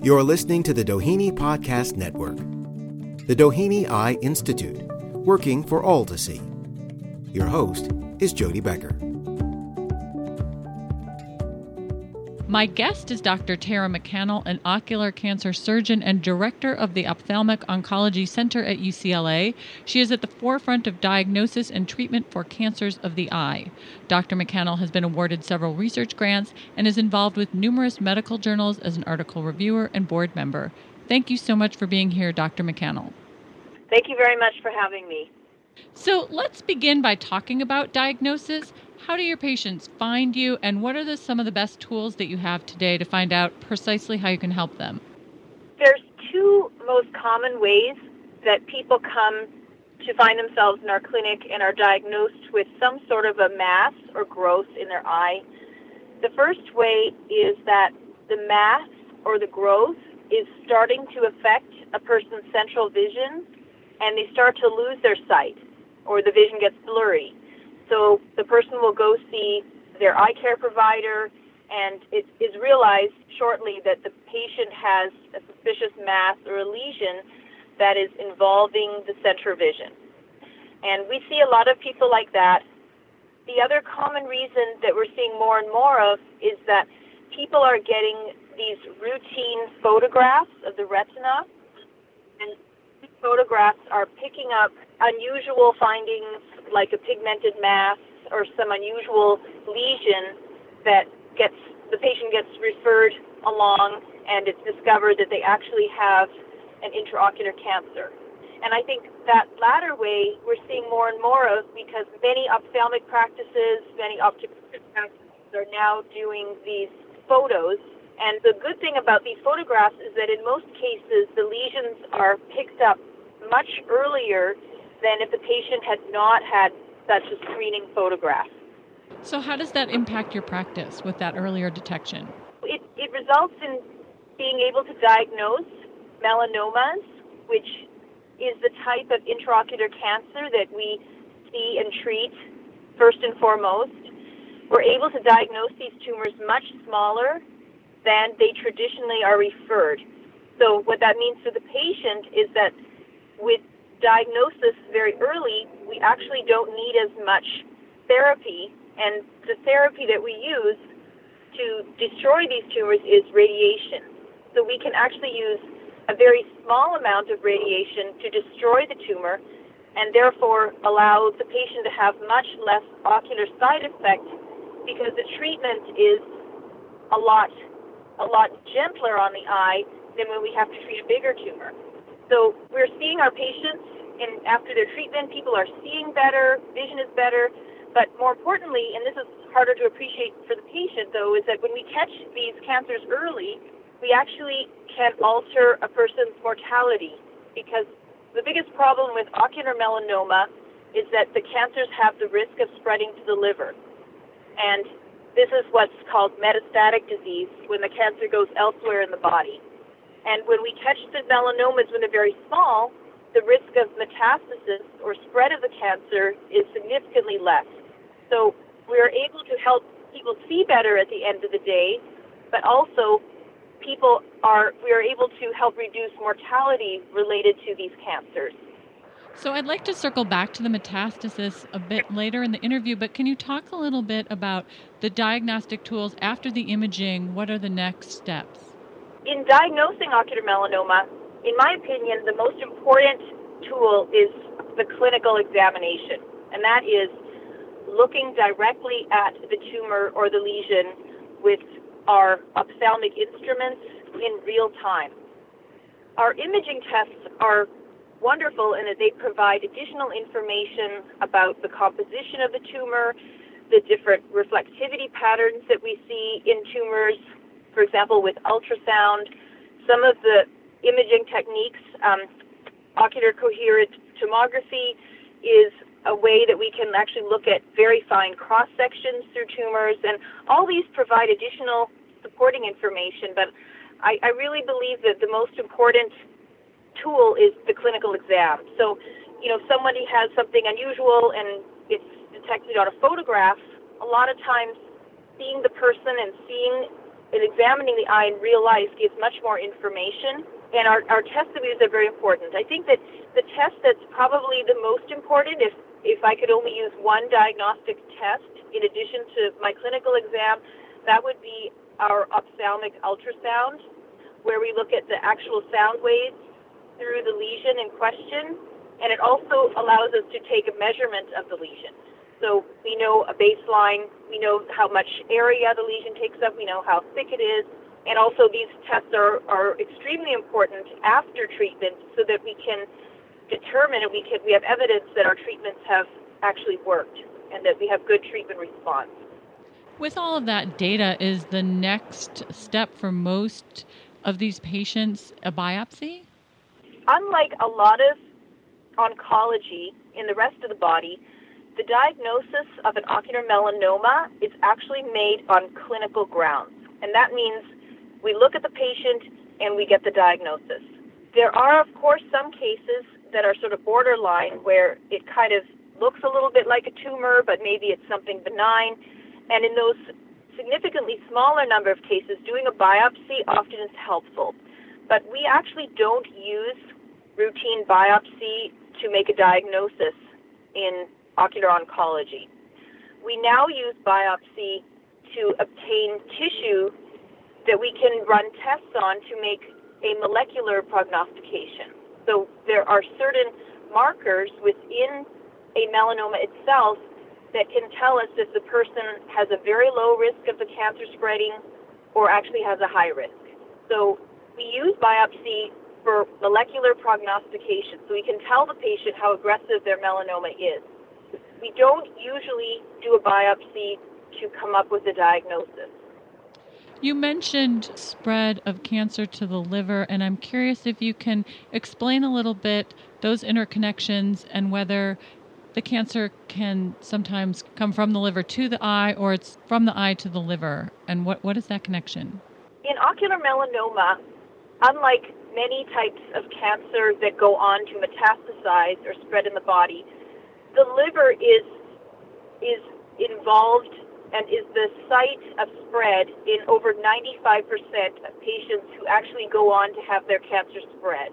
You're listening to the Doheny Podcast Network. The Doheny Eye Institute, working for all to see. Your host is Jody Becker. My guest is Dr. Tara McCannel, an ocular cancer surgeon and director of the Ophthalmic Oncology Center at UCLA. She is at the forefront of diagnosis and treatment for cancers of the eye. Dr. McCannel has been awarded several research grants and is involved with numerous medical journals as an article reviewer and board member. Thank you so much for being here, Dr. McCannel. Thank you very much for having me. So let's begin by talking about diagnosis. How do your patients find you, and what are the, some of the best tools that you have today to find out precisely how you can help them? There's two most common ways that people come to find themselves in our clinic and are diagnosed with some sort of a mass or growth in their eye. The first way is that the mass or the growth is starting to affect a person's central vision and they start to lose their sight or the vision gets blurry. So the person will go see their eye care provider, and it is realized shortly that the patient has a suspicious mass or a lesion that is involving the center vision. And we see a lot of people like that. The other common reason that we're seeing more and more of is that people are getting these routine photographs of the retina, photographs are picking up unusual findings like a pigmented mass or some unusual lesion that gets the patient gets referred along and it's discovered that they actually have an intraocular cancer. And I think that latter way we're seeing more and more of because many ophthalmic practices, many optical practices are now doing these photos. And the good thing about these photographs is that in most cases the lesions are picked up much earlier than if the patient had not had such a screening photograph. So, how does that impact your practice with that earlier detection? It, it results in being able to diagnose melanomas, which is the type of intraocular cancer that we see and treat first and foremost. We're able to diagnose these tumors much smaller than they traditionally are referred. So, what that means for the patient is that with diagnosis very early, we actually don't need as much therapy. And the therapy that we use to destroy these tumors is radiation. So we can actually use a very small amount of radiation to destroy the tumor and therefore allow the patient to have much less ocular side effects because the treatment is a lot a lot gentler on the eye than when we have to treat a bigger tumor. So we're seeing our patients, and after their treatment, people are seeing better, vision is better. But more importantly, and this is harder to appreciate for the patient, though, is that when we catch these cancers early, we actually can alter a person's mortality because the biggest problem with ocular melanoma is that the cancers have the risk of spreading to the liver. And this is what's called metastatic disease when the cancer goes elsewhere in the body. And when we catch the melanomas when they're very small, the risk of metastasis or spread of the cancer is significantly less. So we're able to help people see better at the end of the day, but also people are we are able to help reduce mortality related to these cancers. So I'd like to circle back to the metastasis a bit later in the interview, but can you talk a little bit about the diagnostic tools after the imaging? What are the next steps? In diagnosing ocular melanoma, in my opinion, the most important tool is the clinical examination, and that is looking directly at the tumor or the lesion with our ophthalmic instruments in real time. Our imaging tests are wonderful in that they provide additional information about the composition of the tumor, the different reflectivity patterns that we see in tumors, for example, with ultrasound, some of the imaging techniques, um, ocular coherent tomography is a way that we can actually look at very fine cross sections through tumors, and all these provide additional supporting information. But I, I really believe that the most important tool is the clinical exam. So, you know, if somebody has something unusual and it's detected on a photograph, a lot of times seeing the person and seeing and examining the eye in real life gives much more information. And our, our test we use are very important. I think that the test that's probably the most important, if, if I could only use one diagnostic test in addition to my clinical exam, that would be our ophthalmic ultrasound, where we look at the actual sound waves through the lesion in question. And it also allows us to take a measurement of the lesion. So we know a baseline, we know how much area the lesion takes up, we know how thick it is, and also these tests are, are extremely important after treatment so that we can determine and we can we have evidence that our treatments have actually worked and that we have good treatment response. With all of that data, is the next step for most of these patients a biopsy? Unlike a lot of oncology in the rest of the body, the diagnosis of an ocular melanoma is actually made on clinical grounds. And that means we look at the patient and we get the diagnosis. There are, of course, some cases that are sort of borderline where it kind of looks a little bit like a tumor, but maybe it's something benign. And in those significantly smaller number of cases, doing a biopsy often is helpful. But we actually don't use routine biopsy to make a diagnosis in ocular oncology. We now use biopsy to obtain tissue that we can run tests on to make a molecular prognostication. So there are certain markers within a melanoma itself that can tell us if the person has a very low risk of the cancer spreading or actually has a high risk. So we use biopsy for molecular prognostication so we can tell the patient how aggressive their melanoma is we don't usually do a biopsy to come up with a diagnosis. You mentioned spread of cancer to the liver, and I'm curious if you can explain a little bit those interconnections and whether the cancer can sometimes come from the liver to the eye or it's from the eye to the liver. And what, what is that connection? In ocular melanoma, unlike many types of cancer that go on to metastasize or spread in the body, the liver is is involved and is the site of spread in over 95% of patients who actually go on to have their cancer spread.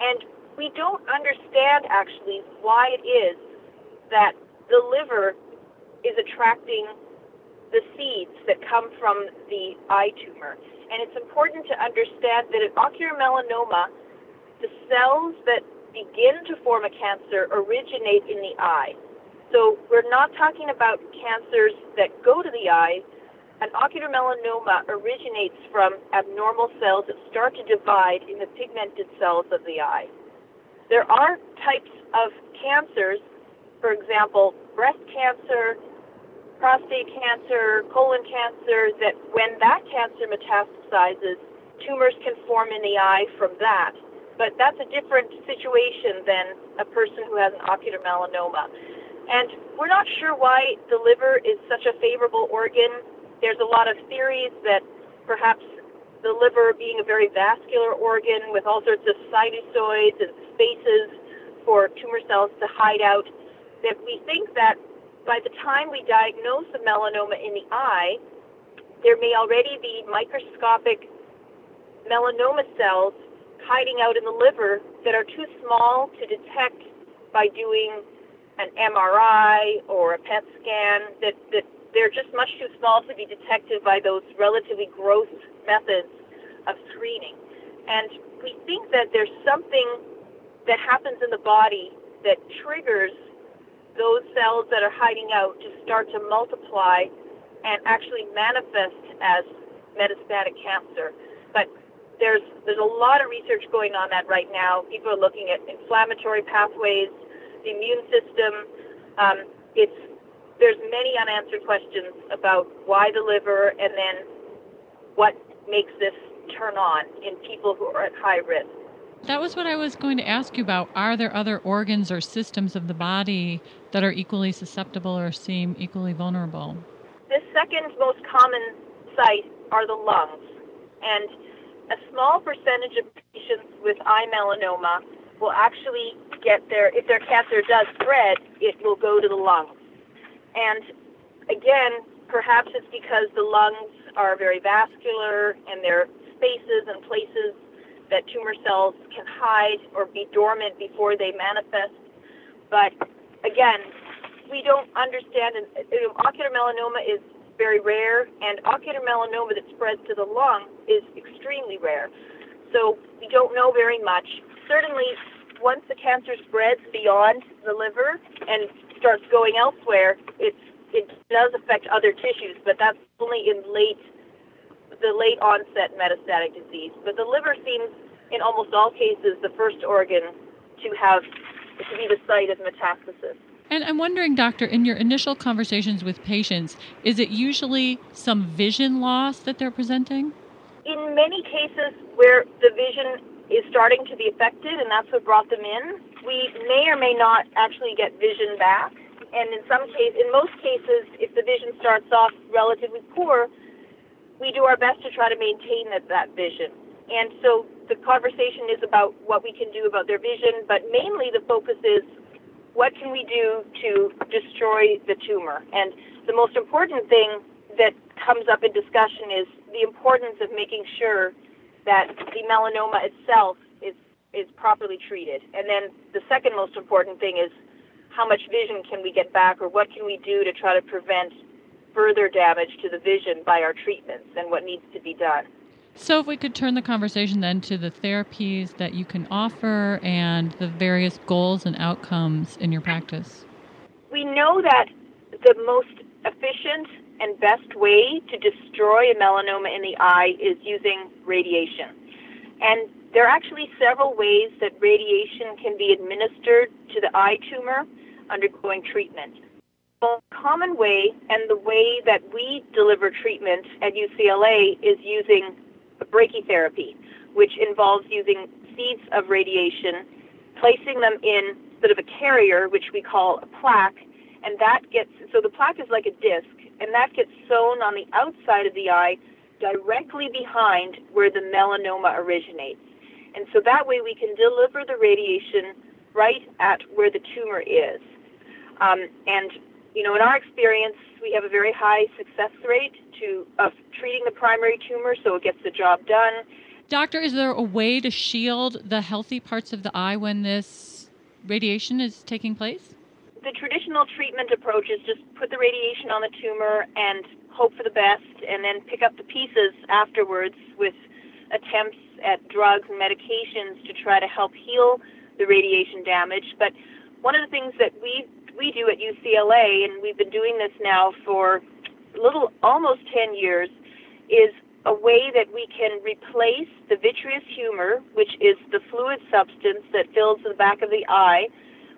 And we don't understand actually why it is that the liver is attracting the seeds that come from the eye tumor. And it's important to understand that in ocular melanoma, the cells that begin to form a cancer originate in the eye. So we're not talking about cancers that go to the eye. An ocular melanoma originates from abnormal cells that start to divide in the pigmented cells of the eye. There are types of cancers, for example, breast cancer, prostate cancer, colon cancer, that when that cancer metastasizes, tumors can form in the eye from that but that's a different situation than a person who has an ocular melanoma. And we're not sure why the liver is such a favorable organ. There's a lot of theories that perhaps the liver being a very vascular organ with all sorts of sinusoids and spaces for tumor cells to hide out, that we think that by the time we diagnose a melanoma in the eye, there may already be microscopic melanoma cells hiding out in the liver that are too small to detect by doing an MRI or a PET scan, that, that they're just much too small to be detected by those relatively gross methods of screening. And we think that there's something that happens in the body that triggers those cells that are hiding out to start to multiply and actually manifest as metastatic cancer. There's there's a lot of research going on that right now. People are looking at inflammatory pathways, the immune system. Um, it's there's many unanswered questions about why the liver, and then what makes this turn on in people who are at high risk. That was what I was going to ask you about. Are there other organs or systems of the body that are equally susceptible or seem equally vulnerable? The second most common site are the lungs. And a small percentage of patients with eye melanoma will actually get their, if their cancer does spread, it will go to the lungs. And again, perhaps it's because the lungs are very vascular and they're spaces and places that tumor cells can hide or be dormant before they manifest. But again, we don't understand, and ocular melanoma is very rare, and ocular melanoma that spreads to the lung is extremely rare. So we don't know very much. Certainly, once the cancer spreads beyond the liver and starts going elsewhere, it's, it does affect other tissues, but that's only in late the late onset metastatic disease. But the liver seems, in almost all cases, the first organ to have to be the site of metastasis. And I'm wondering, doctor, in your initial conversations with patients, is it usually some vision loss that they're presenting? Many cases where the vision is starting to be affected, and that's what brought them in, we may or may not actually get vision back. And in some cases, in most cases, if the vision starts off relatively poor, we do our best to try to maintain that, that vision. And so the conversation is about what we can do about their vision, but mainly the focus is what can we do to destroy the tumor? And the most important thing that comes up in discussion is the importance of making sure that the melanoma itself is, is properly treated. And then the second most important thing is how much vision can we get back or what can we do to try to prevent further damage to the vision by our treatments and what needs to be done. So, if we could turn the conversation then to the therapies that you can offer and the various goals and outcomes in your practice. We know that the most efficient and best way to destroy a melanoma in the eye is using radiation. And there are actually several ways that radiation can be administered to the eye tumor undergoing treatment. The common way and the way that we deliver treatment at UCLA is using brachytherapy, which involves using seeds of radiation, placing them in sort of a carrier, which we call a plaque, and that gets so the plaque is like a disc, and that gets sewn on the outside of the eye directly behind where the melanoma originates. And so that way we can deliver the radiation right at where the tumor is. Um, and you know, in our experience, we have a very high success rate to of treating the primary tumor, so it gets the job done. Doctor, is there a way to shield the healthy parts of the eye when this radiation is taking place? The traditional treatment approach is just put the radiation on the tumor and hope for the best, and then pick up the pieces afterwards with attempts at drugs and medications to try to help heal the radiation damage. But one of the things that we we do at UCLA, and we've been doing this now for a little almost 10 years, is a way that we can replace the vitreous humor, which is the fluid substance that fills the back of the eye.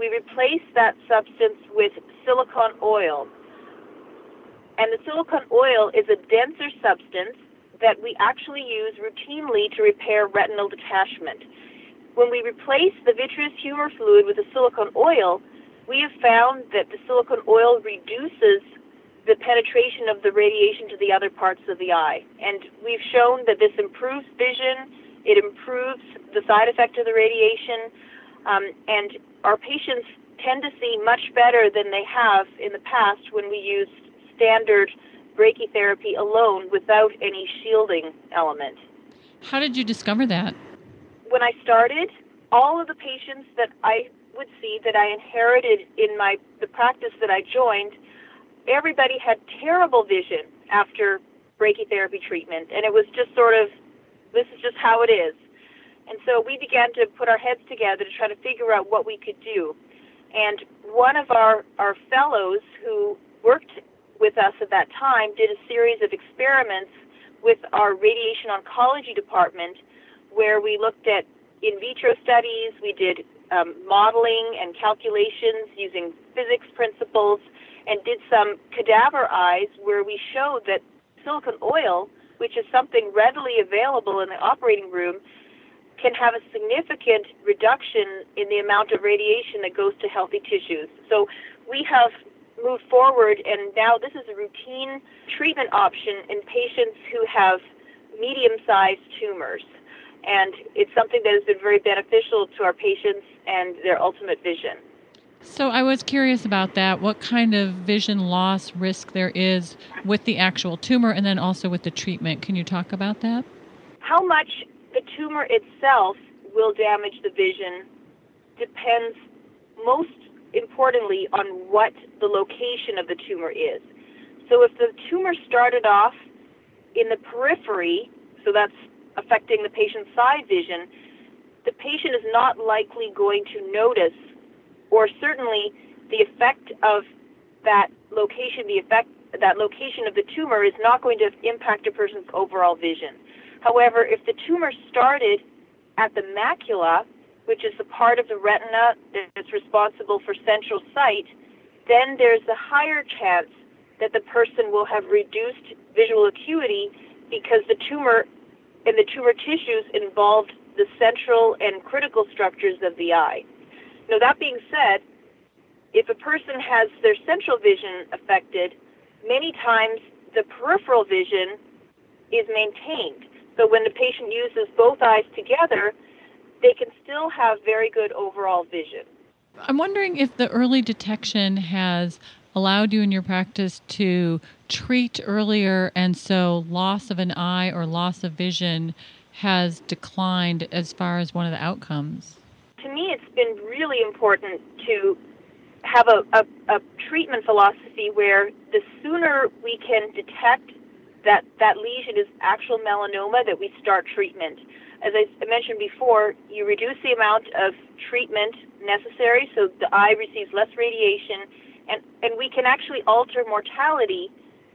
We replace that substance with silicone oil. And the silicone oil is a denser substance that we actually use routinely to repair retinal detachment. When we replace the vitreous humor fluid with the silicone oil, we have found that the silicone oil reduces the penetration of the radiation to the other parts of the eye. And we've shown that this improves vision, it improves the side effect of the radiation, um, and our patients tend to see much better than they have in the past when we use standard brachytherapy alone without any shielding element. How did you discover that? When I started, all of the patients that I would see that I inherited in my the practice that I joined, everybody had terrible vision after brachytherapy treatment, and it was just sort of this is just how it is. And so we began to put our heads together to try to figure out what we could do. And one of our, our fellows who worked with us at that time did a series of experiments with our radiation oncology department where we looked at in vitro studies, we did um, modeling and calculations using physics principles and did some cadaver eyes where we showed that silicone oil, which is something readily available in the operating room, can have a significant reduction in the amount of radiation that goes to healthy tissues. So we have moved forward, and now this is a routine treatment option in patients who have medium sized tumors and it's something that has been very beneficial to our patients and their ultimate vision. So I was curious about that. What kind of vision loss risk there is with the actual tumor and then also with the treatment? Can you talk about that? How much the tumor itself will damage the vision depends most importantly on what the location of the tumor is. So if the tumor started off in the periphery, so that's affecting the patient's side vision, the patient is not likely going to notice, or certainly the effect of that location, the effect that location of the tumor is not going to impact a person's overall vision. However, if the tumor started at the macula, which is the part of the retina that's responsible for central sight, then there's a higher chance that the person will have reduced visual acuity because the tumor and the tumor tissues involved the central and critical structures of the eye. Now, that being said, if a person has their central vision affected, many times the peripheral vision is maintained. So when the patient uses both eyes together, they can still have very good overall vision. I'm wondering if the early detection has allowed you in your practice to treat earlier and so loss of an eye or loss of vision has declined as far as one of the outcomes? To me, it's been really important to have a, a, a treatment philosophy where the sooner we can detect that that lesion is actual melanoma that we start treatment. As I mentioned before, you reduce the amount of treatment necessary so the eye receives less radiation and, and we can actually alter mortality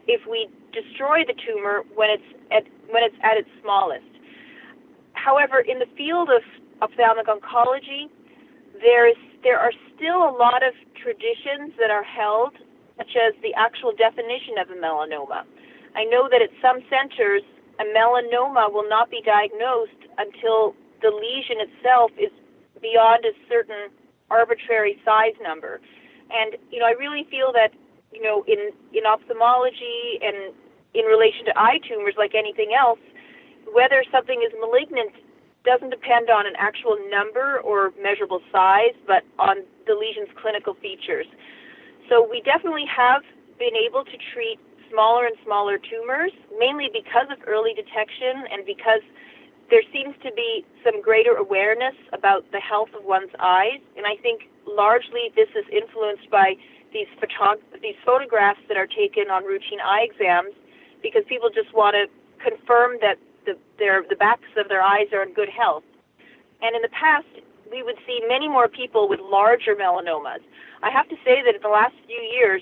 if we destroy the tumor when it's at when it's at its smallest. However, in the field of ophthalmic oncology, there's there are still a lot of traditions that are held, such as the actual definition of a melanoma. I know that at some centers, a melanoma will not be diagnosed until the lesion itself is beyond a certain arbitrary size number. And you know, I really feel that you know, in in ophthalmology and in relation to eye tumors, like anything else, whether something is malignant doesn't depend on an actual number or measurable size, but on the lesion's clinical features. So we definitely have been able to treat smaller and smaller tumors, mainly because of early detection and because there seems to be some greater awareness about the health of one's eyes. And I think largely this is influenced by these, photog- these photographs that are taken on routine eye exams because people just want to confirm that the, their, the backs of their eyes are in good health. And in the past, we would see many more people with larger melanomas. I have to say that in the last few years,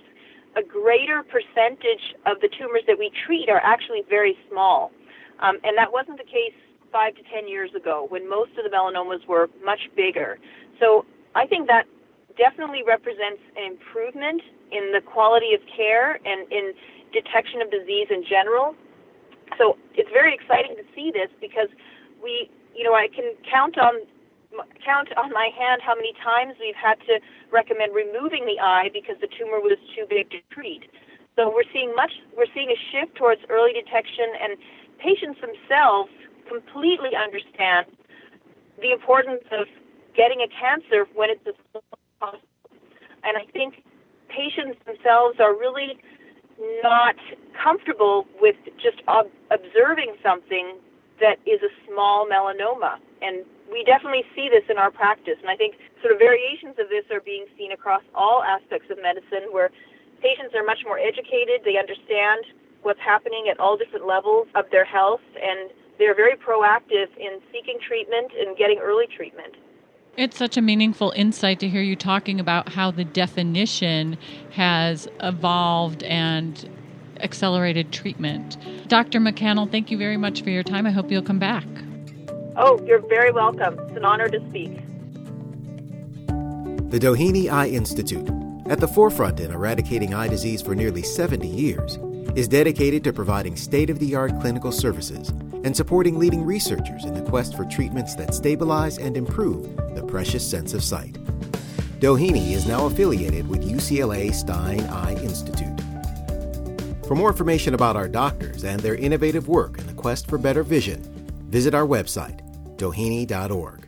a greater percentage of the tumors that we treat are actually very small. Um, and that wasn't the case five to ten years ago when most of the melanomas were much bigger. So I think that definitely represents an improvement in the quality of care and in detection of disease in general. So it's very exciting to see this because we, you know, I can count on count on my hand how many times we've had to recommend removing the eye because the tumor was too big to treat. So we're seeing much we're seeing a shift towards early detection and patients themselves completely understand the importance of getting a cancer when it's as small as possible. And I think patients themselves are really not comfortable with just ob- observing something that is a small melanoma. And we definitely see this in our practice. And I think sort of variations of this are being seen across all aspects of medicine where patients are much more educated, they understand what's happening at all different levels of their health, and they're very proactive in seeking treatment and getting early treatment. It's such a meaningful insight to hear you talking about how the definition has evolved and accelerated treatment. Dr. McCannel, thank you very much for your time. I hope you'll come back. Oh, you're very welcome. It's an honor to speak. The Doheny Eye Institute, at the forefront in eradicating eye disease for nearly 70 years, is dedicated to providing state of the art clinical services and supporting leading researchers in the quest for treatments that stabilize and improve the precious sense of sight. Doheny is now affiliated with UCLA Stein Eye Institute. For more information about our doctors and their innovative work in the quest for better vision, visit our website, doheny.org.